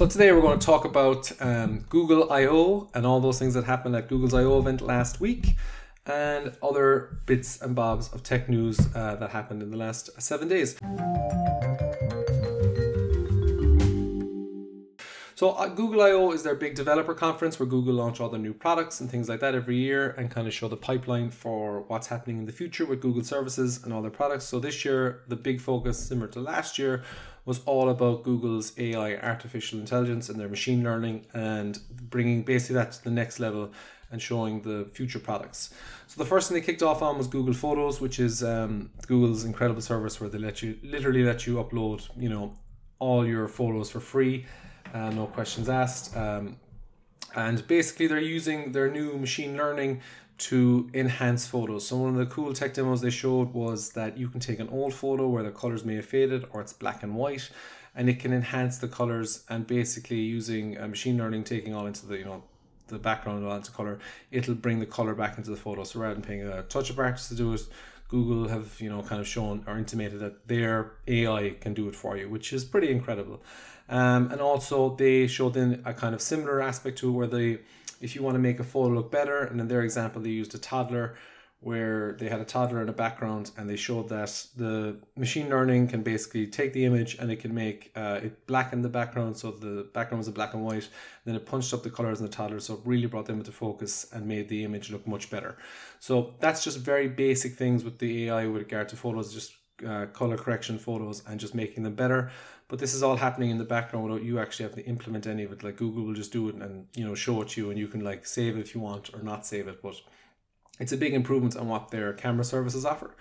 So today we're going to talk about um, Google I/O and all those things that happened at Google's I/O event last week, and other bits and bobs of tech news uh, that happened in the last seven days. So uh, Google I/O is their big developer conference where Google launch all their new products and things like that every year and kind of show the pipeline for what's happening in the future with Google services and all their products. So this year the big focus similar to last year was all about Google's AI artificial intelligence and their machine learning and bringing basically that to the next level and showing the future products. So the first thing they kicked off on was Google Photos, which is um, Google's incredible service where they let you literally let you upload, you know, all your photos for free uh, no questions asked. Um, and basically, they're using their new machine learning to enhance photos. So one of the cool tech demos they showed was that you can take an old photo where the colors may have faded or it's black and white, and it can enhance the colors and basically using uh, machine learning taking all into the you know the background all into color, it'll bring the color back into the photo. So rather than paying a touch up artist to do it, Google have you know kind of shown or intimated that their AI can do it for you, which is pretty incredible. Um, and also they showed in a kind of similar aspect to where they, if you want to make a photo look better, and in their example they used a toddler where they had a toddler in the background and they showed that the machine learning can basically take the image and it can make uh, it blacken the background so the background was a black and white then it punched up the colors in the toddler so it really brought them into focus and made the image look much better. So that's just very basic things with the ai with regard to photos just uh, color correction photos and just making them better. But this is all happening in the background without you actually having to implement any of it. Like google will just do it and you know show it to you and you can like save it if you want or not save it. But it's a big improvement on what their camera services offer.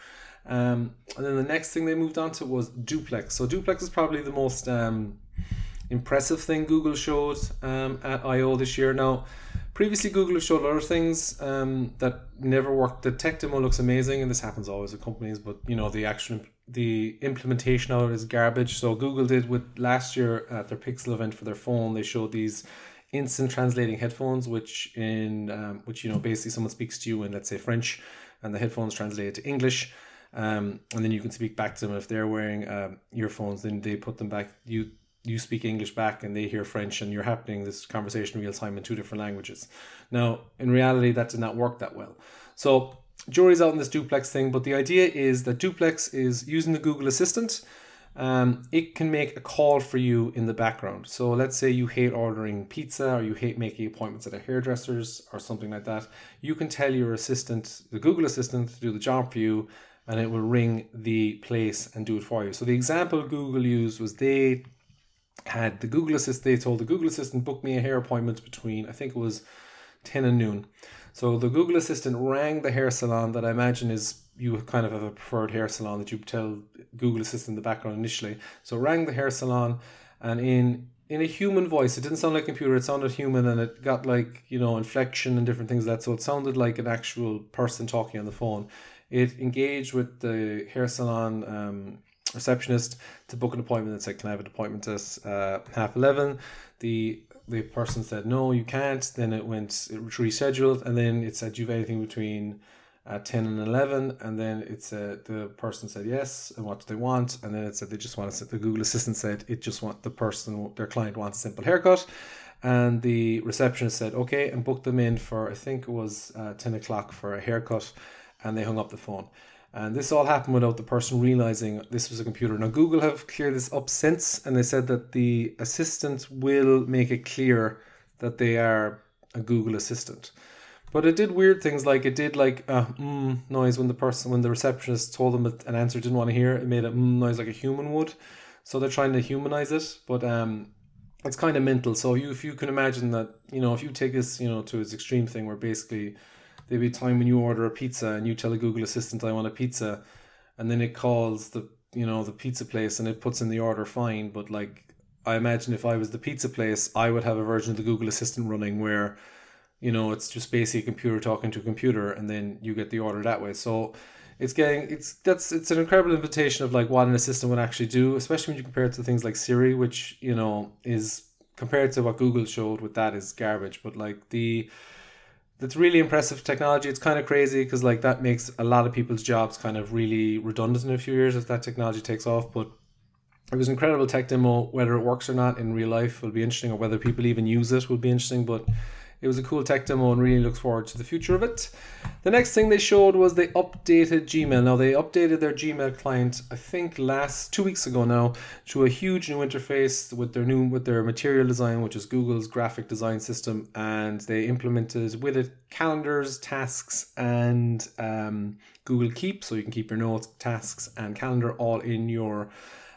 Um, and then the next thing they moved on to was duplex. So duplex is probably the most um, impressive thing google showed um, at io this year. Now previously google have showed other things um, that never worked the tech demo looks amazing and this happens always with companies but you know the actual the implementation of it is garbage. So Google did with last year at their Pixel event for their phone, they showed these instant translating headphones, which in um, which you know basically someone speaks to you in let's say French, and the headphones translate to English, um, and then you can speak back to them. If they're wearing um, earphones, then they put them back. You you speak English back, and they hear French, and you're happening this conversation real time in two different languages. Now, in reality, that did not work that well. So jury's out on this duplex thing, but the idea is that duplex is using the Google Assistant. Um, it can make a call for you in the background. So let's say you hate ordering pizza or you hate making appointments at a hairdresser's or something like that. You can tell your assistant, the Google Assistant, to do the job for you and it will ring the place and do it for you. So the example Google used was they had the Google Assistant, they told the Google Assistant, book me a hair appointment between, I think it was 10 and noon. So the Google Assistant rang the hair salon that I imagine is you kind of have a preferred hair salon that you tell Google Assistant in the background initially. So rang the hair salon and in in a human voice, it didn't sound like computer, it sounded human and it got like, you know, inflection and different things like that. So it sounded like an actual person talking on the phone. It engaged with the hair salon um, receptionist to book an appointment and said, Can I have an appointment at uh, half 11? The the person said no you can't. Then it went it rescheduled and then it said you've anything between uh, 10 and 11 and then it said the person said yes and what do they want? And then it said they just want to the google assistant said it just want the person their client wants a simple haircut. And the receptionist said okay and booked them in for i think it was uh, 10 o'clock for a haircut and they hung up the phone and this all happened without the person realizing this was a computer. Now, Google have cleared this up since, and they said that the assistant will make it clear that they are a Google assistant. But it did weird things like it did like a mm noise when the person, when the receptionist told them that an answer didn't want to hear. It made a mm noise like a human would. So they're trying to humanize it, but um, it's kind of mental. So you, if you can imagine that, you know, if you take this, you know, to its extreme thing where basically there'll be a time when you order a pizza and you tell a Google Assistant I want a pizza, and then it calls the you know the pizza place and it puts in the order fine. But like I imagine if I was the pizza place, I would have a version of the Google Assistant running where you know it's just basically a computer talking to a computer, and then you get the order that way. So it's getting it's that's it's an incredible invitation of like what an assistant would actually do, especially when you compare it to things like Siri, which you know is compared to what Google showed with that is garbage. But like the that's really impressive technology. It's kind of crazy because like that makes a lot of people's jobs kind of really redundant in a few years if that technology takes off. But it was an incredible tech demo. Whether it works or not in real life will be interesting, or whether people even use it will be interesting. But it was a cool tech demo and really looks forward to the future of it. The next thing they showed was they updated Gmail. Now they updated their Gmail client, I think last two weeks ago now, to a huge new interface with their new with their material design, which is Google's graphic design system, and they implemented with it calendars, tasks, and um, Google Keep, so you can keep your notes, tasks, and calendar all in your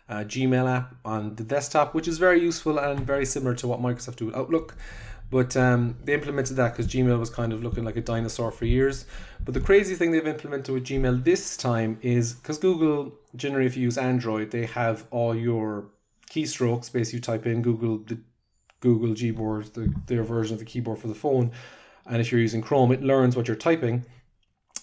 uh, Gmail app on the desktop, which is very useful and very similar to what Microsoft do with Outlook. But um, they implemented that because Gmail was kind of looking like a dinosaur for years. But the crazy thing they've implemented with Gmail this time is because Google, generally, if you use Android, they have all your keystrokes. Basically, you type in Google the Google Gboard, the, their version of the keyboard for the phone, and if you're using Chrome, it learns what you're typing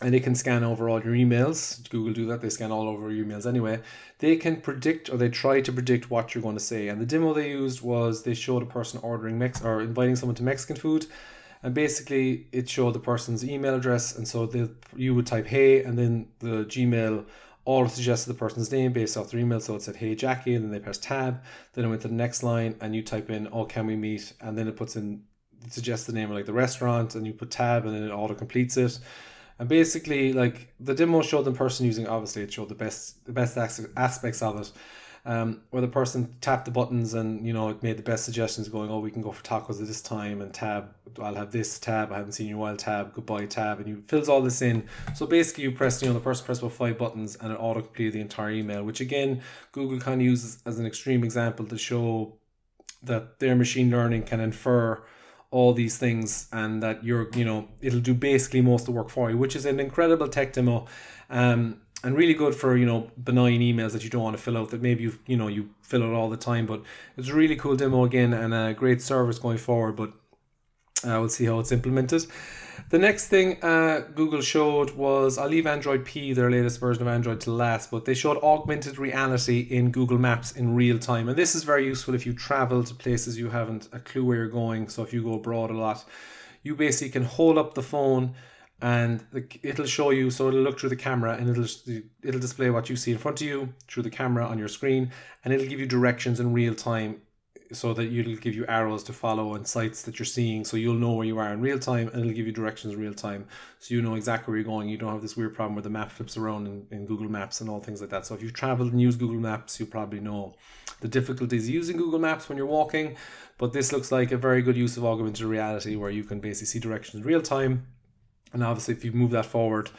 and they can scan over all your emails. Google do that; they scan all over your emails anyway. They can predict, or they try to predict what you're going to say. And the demo they used was they showed a person ordering Mex or inviting someone to Mexican food, and basically it showed the person's email address, and so the you would type "Hey," and then the Gmail all suggested the person's name based off their email. So it said, "Hey Jackie," and then they press tab. Then it went to the next line, and you type in, "Oh, can we meet?" And then it puts in suggests the name of like the restaurant, and you put tab, and then it auto completes it and basically, like the demo showed the person using, obviously, it showed the best the best aspects of it. Um, where the person tapped the buttons and you know it made the best suggestions, going, "Oh, we can go for tacos at this time," and tab, "I'll have this tab. I haven't seen you in a while." Tab, goodbye tab, and you fills all this in. So basically, you press, you know, the person pressed about five buttons, and it auto completed the entire email. Which again, Google kind of uses as an extreme example to show that their machine learning can infer all these things and that you're you know it'll do basically most of the work for you which is an incredible tech demo um, and really good for you know benign emails that you don't want to fill out that maybe you you know you fill out all the time but it's a really cool demo again and a great service going forward but uh, we'll see how it's implemented the next thing uh, Google showed was I'll leave Android P, their latest version of Android, to last, but they showed augmented reality in Google Maps in real time. And this is very useful if you travel to places you haven't a clue where you're going. So if you go abroad a lot, you basically can hold up the phone and it'll show you so it'll look through the camera and it'll it'll display what you see in front of you through the camera on your screen and it'll give you directions in real time so that it'll give you arrows to follow and sites that you're seeing so you'll know where you are in real time and it'll give you directions in real time. So you know exactly where you're going. You don't have this weird problem where the map flips around in, in google maps and all things like that. So if you've traveled and used google maps you probably know the difficulties using google maps when you're walking but this looks like a very good use of augmented reality where you can basically see directions in real time. And obviously if you move that forward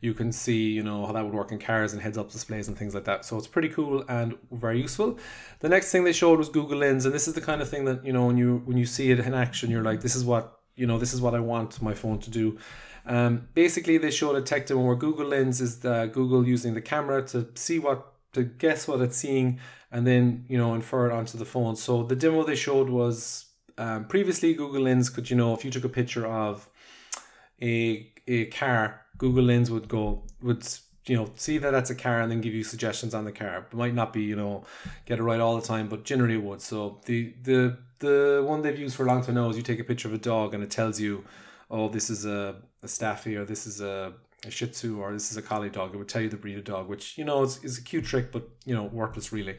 you can see you know how that would work in cars and heads up displays and things like that. So it's pretty cool and very useful. The next thing they showed was google lens and this is the kind of thing that you know when you when you see it in action you're like this is what you know this is what i want my phone to do. Um, basically they showed a tech demo where google lens is the google using the camera to see what to guess what it's seeing and then you know infer it onto the phone. So the demo they showed was um, previously google lens could you know if you took a picture of a a car Google Lens would go would you know see that that's a car and then give you suggestions on the car. It might not be you know get it right all the time, but generally it would. So the the the one they've used for a long time now is you take a picture of a dog and it tells you, oh this is a, a staffy or this is a a Shih Tzu or this is a collie dog. It would tell you the breed of dog, which you know is, is a cute trick, but you know worthless really.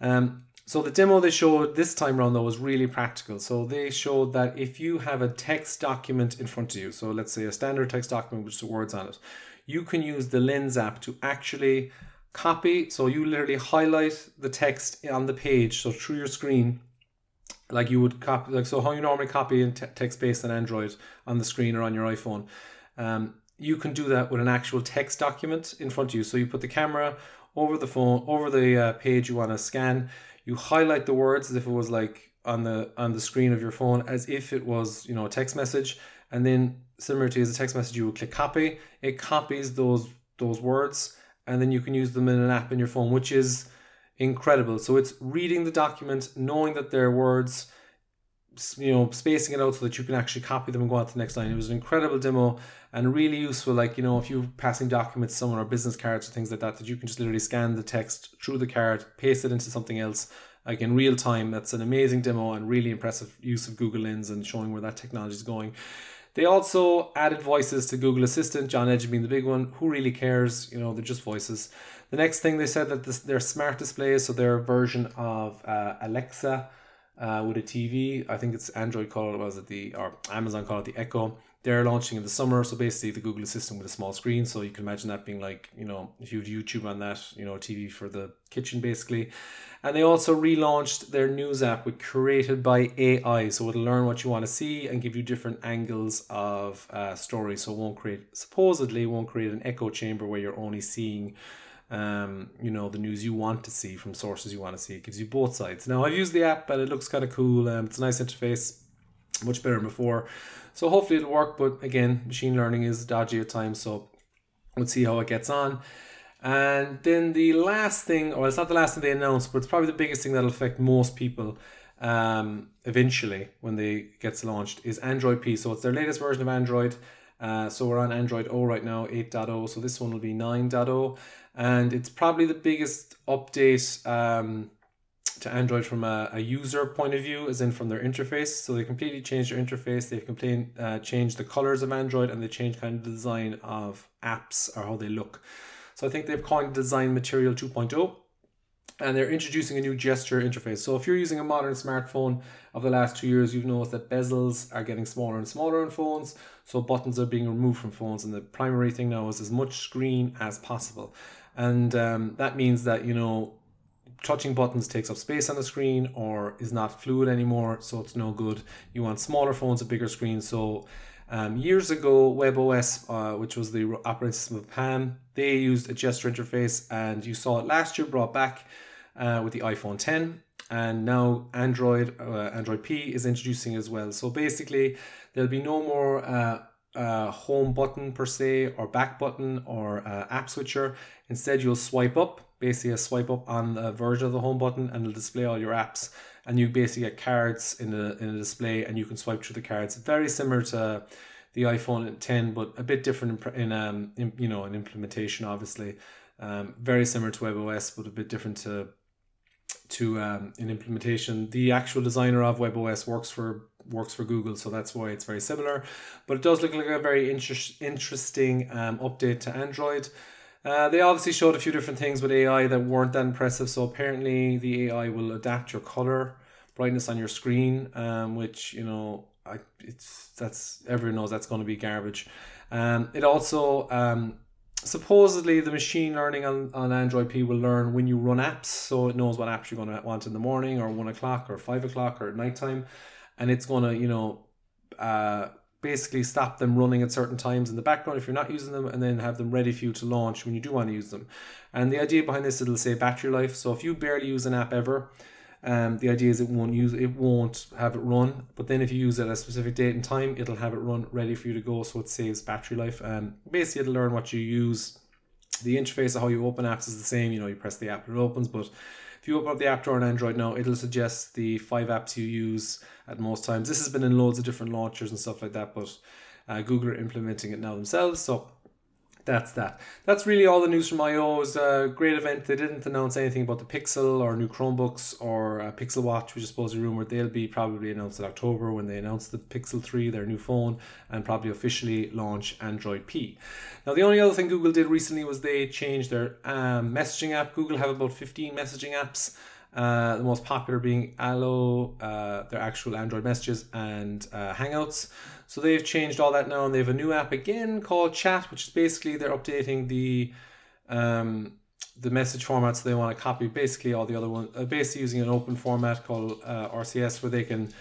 Um, so the demo they showed this time around though was really practical. So they showed that if you have a text document in front of you, so let's say a standard text document with words on it, you can use the Lens app to actually copy. So you literally highlight the text on the page, so through your screen, like you would copy, like so how you normally copy in te- text based on Android on the screen or on your iPhone. Um, you can do that with an actual text document in front of you. So you put the camera over the phone, over the uh, page you want to scan you highlight the words as if it was like on the on the screen of your phone as if it was you know a text message. And then similar to as a text message you would click copy. It copies those those words. And then you can use them in an app in your phone which is incredible. So it's reading the document knowing that they're words you know spacing it out so that you can actually copy them and go on to the next line. It was an incredible demo and really useful like you know if you're passing documents someone or business cards or things like that that you can just literally scan the text through the card paste it into something else like in real time. That's an amazing demo and really impressive use of google lens and showing where that technology is going. They also added voices to google assistant John Legend being the big one. Who really cares? You know they're just voices. The next thing they said that this, their smart displays, so their version of uh, Alexa uh, with a TV. I think it's Android called it was it the or Amazon called it the Echo. They're launching in the summer, so basically the Google Assistant with a small screen. So you can imagine that being like you know have YouTube on that, you know TV for the kitchen basically. And they also relaunched their news app which created by AI, so it'll learn what you want to see and give you different angles of uh, stories. So it won't create supposedly won't create an echo chamber where you're only seeing um, you know, the news you want to see from sources you want to see. It gives you both sides. Now, I've used the app, but it looks kind of cool. Um, it's a nice interface, much better than before. So hopefully it'll work. But again, machine learning is dodgy at times, so we'll see how it gets on. And then the last thing, or it's not the last thing they announced, but it's probably the biggest thing that'll affect most people um, eventually when they gets launched is Android P. So it's their latest version of Android. Uh, so we're on Android O right now, 8.0. So this one will be 9.0 and it's probably the biggest update um, to Android from a, a, user point of view, as in from their interface. So they completely changed their interface. They've completely uh, changed the colors of Android, and they changed kind of the design of apps or how they look. So I think they've coined Design Material 2.0 and they're introducing a new gesture interface. So if you're using a modern smartphone of the last two years, you've noticed that bezels are getting smaller and smaller on phones. So buttons are being removed from phones, and the primary thing now is as much screen as possible and um, that means that you know touching buttons takes up space on the screen or is not fluid anymore so it's no good you want smaller phones with bigger screens so um, years ago webos uh, which was the operating system of palm they used a gesture interface and you saw it last year brought back uh, with the iphone 10 and now android uh, android p is introducing as well so basically there'll be no more uh, uh, home button per se or back button or uh, app switcher. Instead, you'll swipe up, basically a swipe up on the version of the home button and it'll display all your apps. And you basically get cards in the in a display and you can swipe through the cards. Very similar to the iPhone 10, but a bit different in, um in, you know an implementation. Obviously, um, very similar to WebOS, but a bit different to to um, in implementation. The actual designer of WebOS works for works for Google, so that's why it's very similar. But it does look like a very inter- interesting um, update to Android. Uh, they obviously showed a few different things with AI that weren't that impressive. So apparently the AI will adapt your color brightness on your screen, um, which you know I it's that's everyone knows that's going to be garbage. Um, it also um, supposedly the machine learning on, on Android P will learn when you run apps, so it knows what apps you're going to want in the morning or one o'clock or five o'clock or at nighttime and it's going to you know uh, basically stop them running at certain times in the background if you're not using them and then have them ready for you to launch when you do want to use them. And the idea behind this it'll say battery life. So if you barely use an app ever um, the idea is it won't use it won't have it run. But then if you use it at a specific date and time it'll have it run ready for you to go. So it saves battery life. Um, basically it'll learn what you use. The interface of how you open apps is the same. You know you press the app and it opens. But if you open up the app drawer on Android now, it'll suggest the five apps you use at most times. This has been in loads of different launchers and stuff like that, but uh, Google are implementing it now themselves. So that's that. That's really all the news from I/O. It was a great event. They didn't announce anything about the Pixel or new Chromebooks or uh, Pixel Watch, which is supposedly rumored they'll be probably announced in October when they announce the Pixel 3, their new phone, and probably officially launch Android P. Now, the only other thing Google did recently was they changed their um, messaging app. Google have about 15 messaging apps. Uh, the most popular being Allo, uh, their actual Android messages, and uh, Hangouts. So they've changed all that now, and they have a new app again called Chat, which is basically they're updating the um, the message formats they want to copy. Basically, all the other ones, uh, basically using an open format called uh, RCS, where they can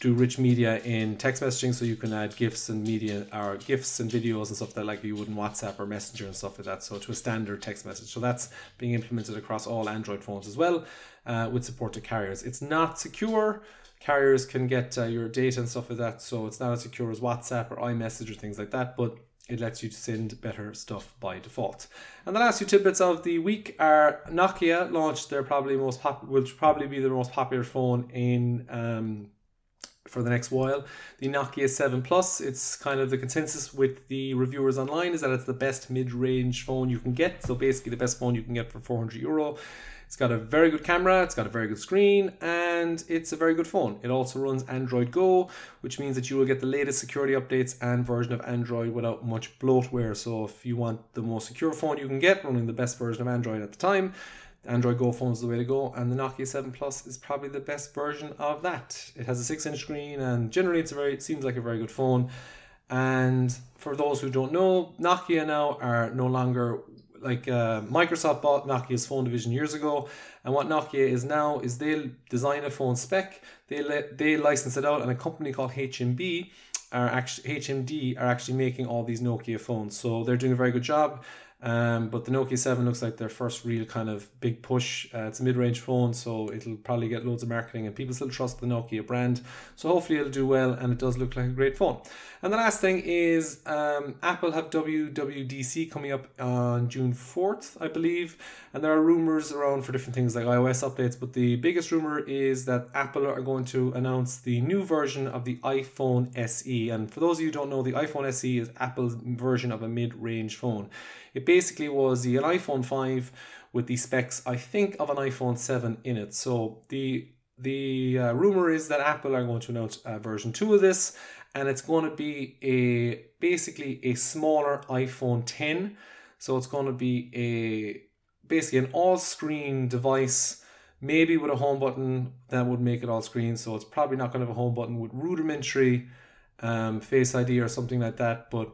do rich media in text messaging so you can add gifs and media or gifs and videos and stuff that like you would in whatsapp or messenger and stuff like that so to a standard text message. So that's being implemented across all android phones as well uh, with support to carriers. It's not secure. Carriers can get uh, your data and stuff like that so it's not as secure as whatsapp or imessage or things like that but it lets you send better stuff by default. And the last two tidbits of the week are Nokia launched their probably most pop, which probably be the most popular phone in um, for the next while. The Nokia 7 Plus, it's kind of the consensus with the reviewers online is that it's the best mid-range phone you can get. So basically the best phone you can get for 400 euro. It's It's got a very good camera, it's got a very good screen, and it's a very good phone. It also runs Android Go, which means that you will get the latest security updates and version of Android without much bloatware. So if you want the most secure phone you can get, running the best version of Android at the time, Android Go phone is the way to go, and the Nokia 7 Plus is probably the best version of that. It has a six-inch screen, and generally, it's a very it seems like a very good phone. And for those who don't know, Nokia now are no longer like uh, Microsoft bought Nokia's phone division years ago, and what Nokia is now is they'll design a phone spec, they let they license it out, and a company called HMB are actually HMD are actually making all these Nokia phones. So they're doing a very good job. Um, but the Nokia 7 looks like their first real kind of big push. Uh, it's a mid range phone, so it'll probably get loads of marketing, and people still trust the Nokia brand. So hopefully it'll do well, and it does look like a great phone. And the last thing is um, Apple have WWDC coming up on June 4th, I believe. And there are rumors around for different things like iOS updates, but the biggest rumor is that Apple are going to announce the new version of the iPhone SE. And for those of you who don't know, the iPhone SE is Apple's version of a mid range phone. It basically was the iPhone 5 with the specs, I think, of an iPhone 7 in it. So the the uh, rumor is that Apple are going to announce uh, version 2 of this and it's going to be a basically a smaller iPhone 10. So it's going to be a basically an all screen device, maybe with a home button that would make it all screen. So it's probably not going to have a home button with rudimentary um, Face ID or something like that, but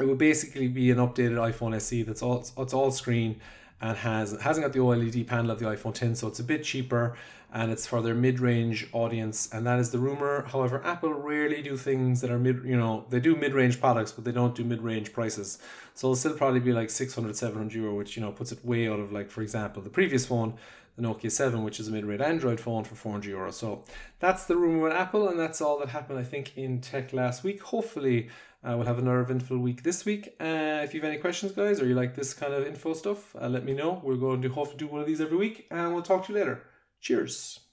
it would basically be an updated iPhone SE that's all it's all screen and has hasn't got the OLED panel of the iPhone 10, so it's a bit cheaper and it's for their mid-range audience, and that is the rumor. However, Apple rarely do things that are mid, you know, they do mid-range products, but they don't do mid-range prices. So it'll still probably be like 600, 700 euro, which you know puts it way out of like, for example, the previous phone, the Nokia 7, which is a mid-range Android phone for 400 euro. So that's the rumor with Apple, and that's all that happened, I think, in tech last week. Hopefully, uh, we'll have another eventful week this week. Uh, if you have any questions, guys, or you like this kind of info stuff, uh, let me know. We're going to hopefully do one of these every week, and we'll talk to you later. Cheers.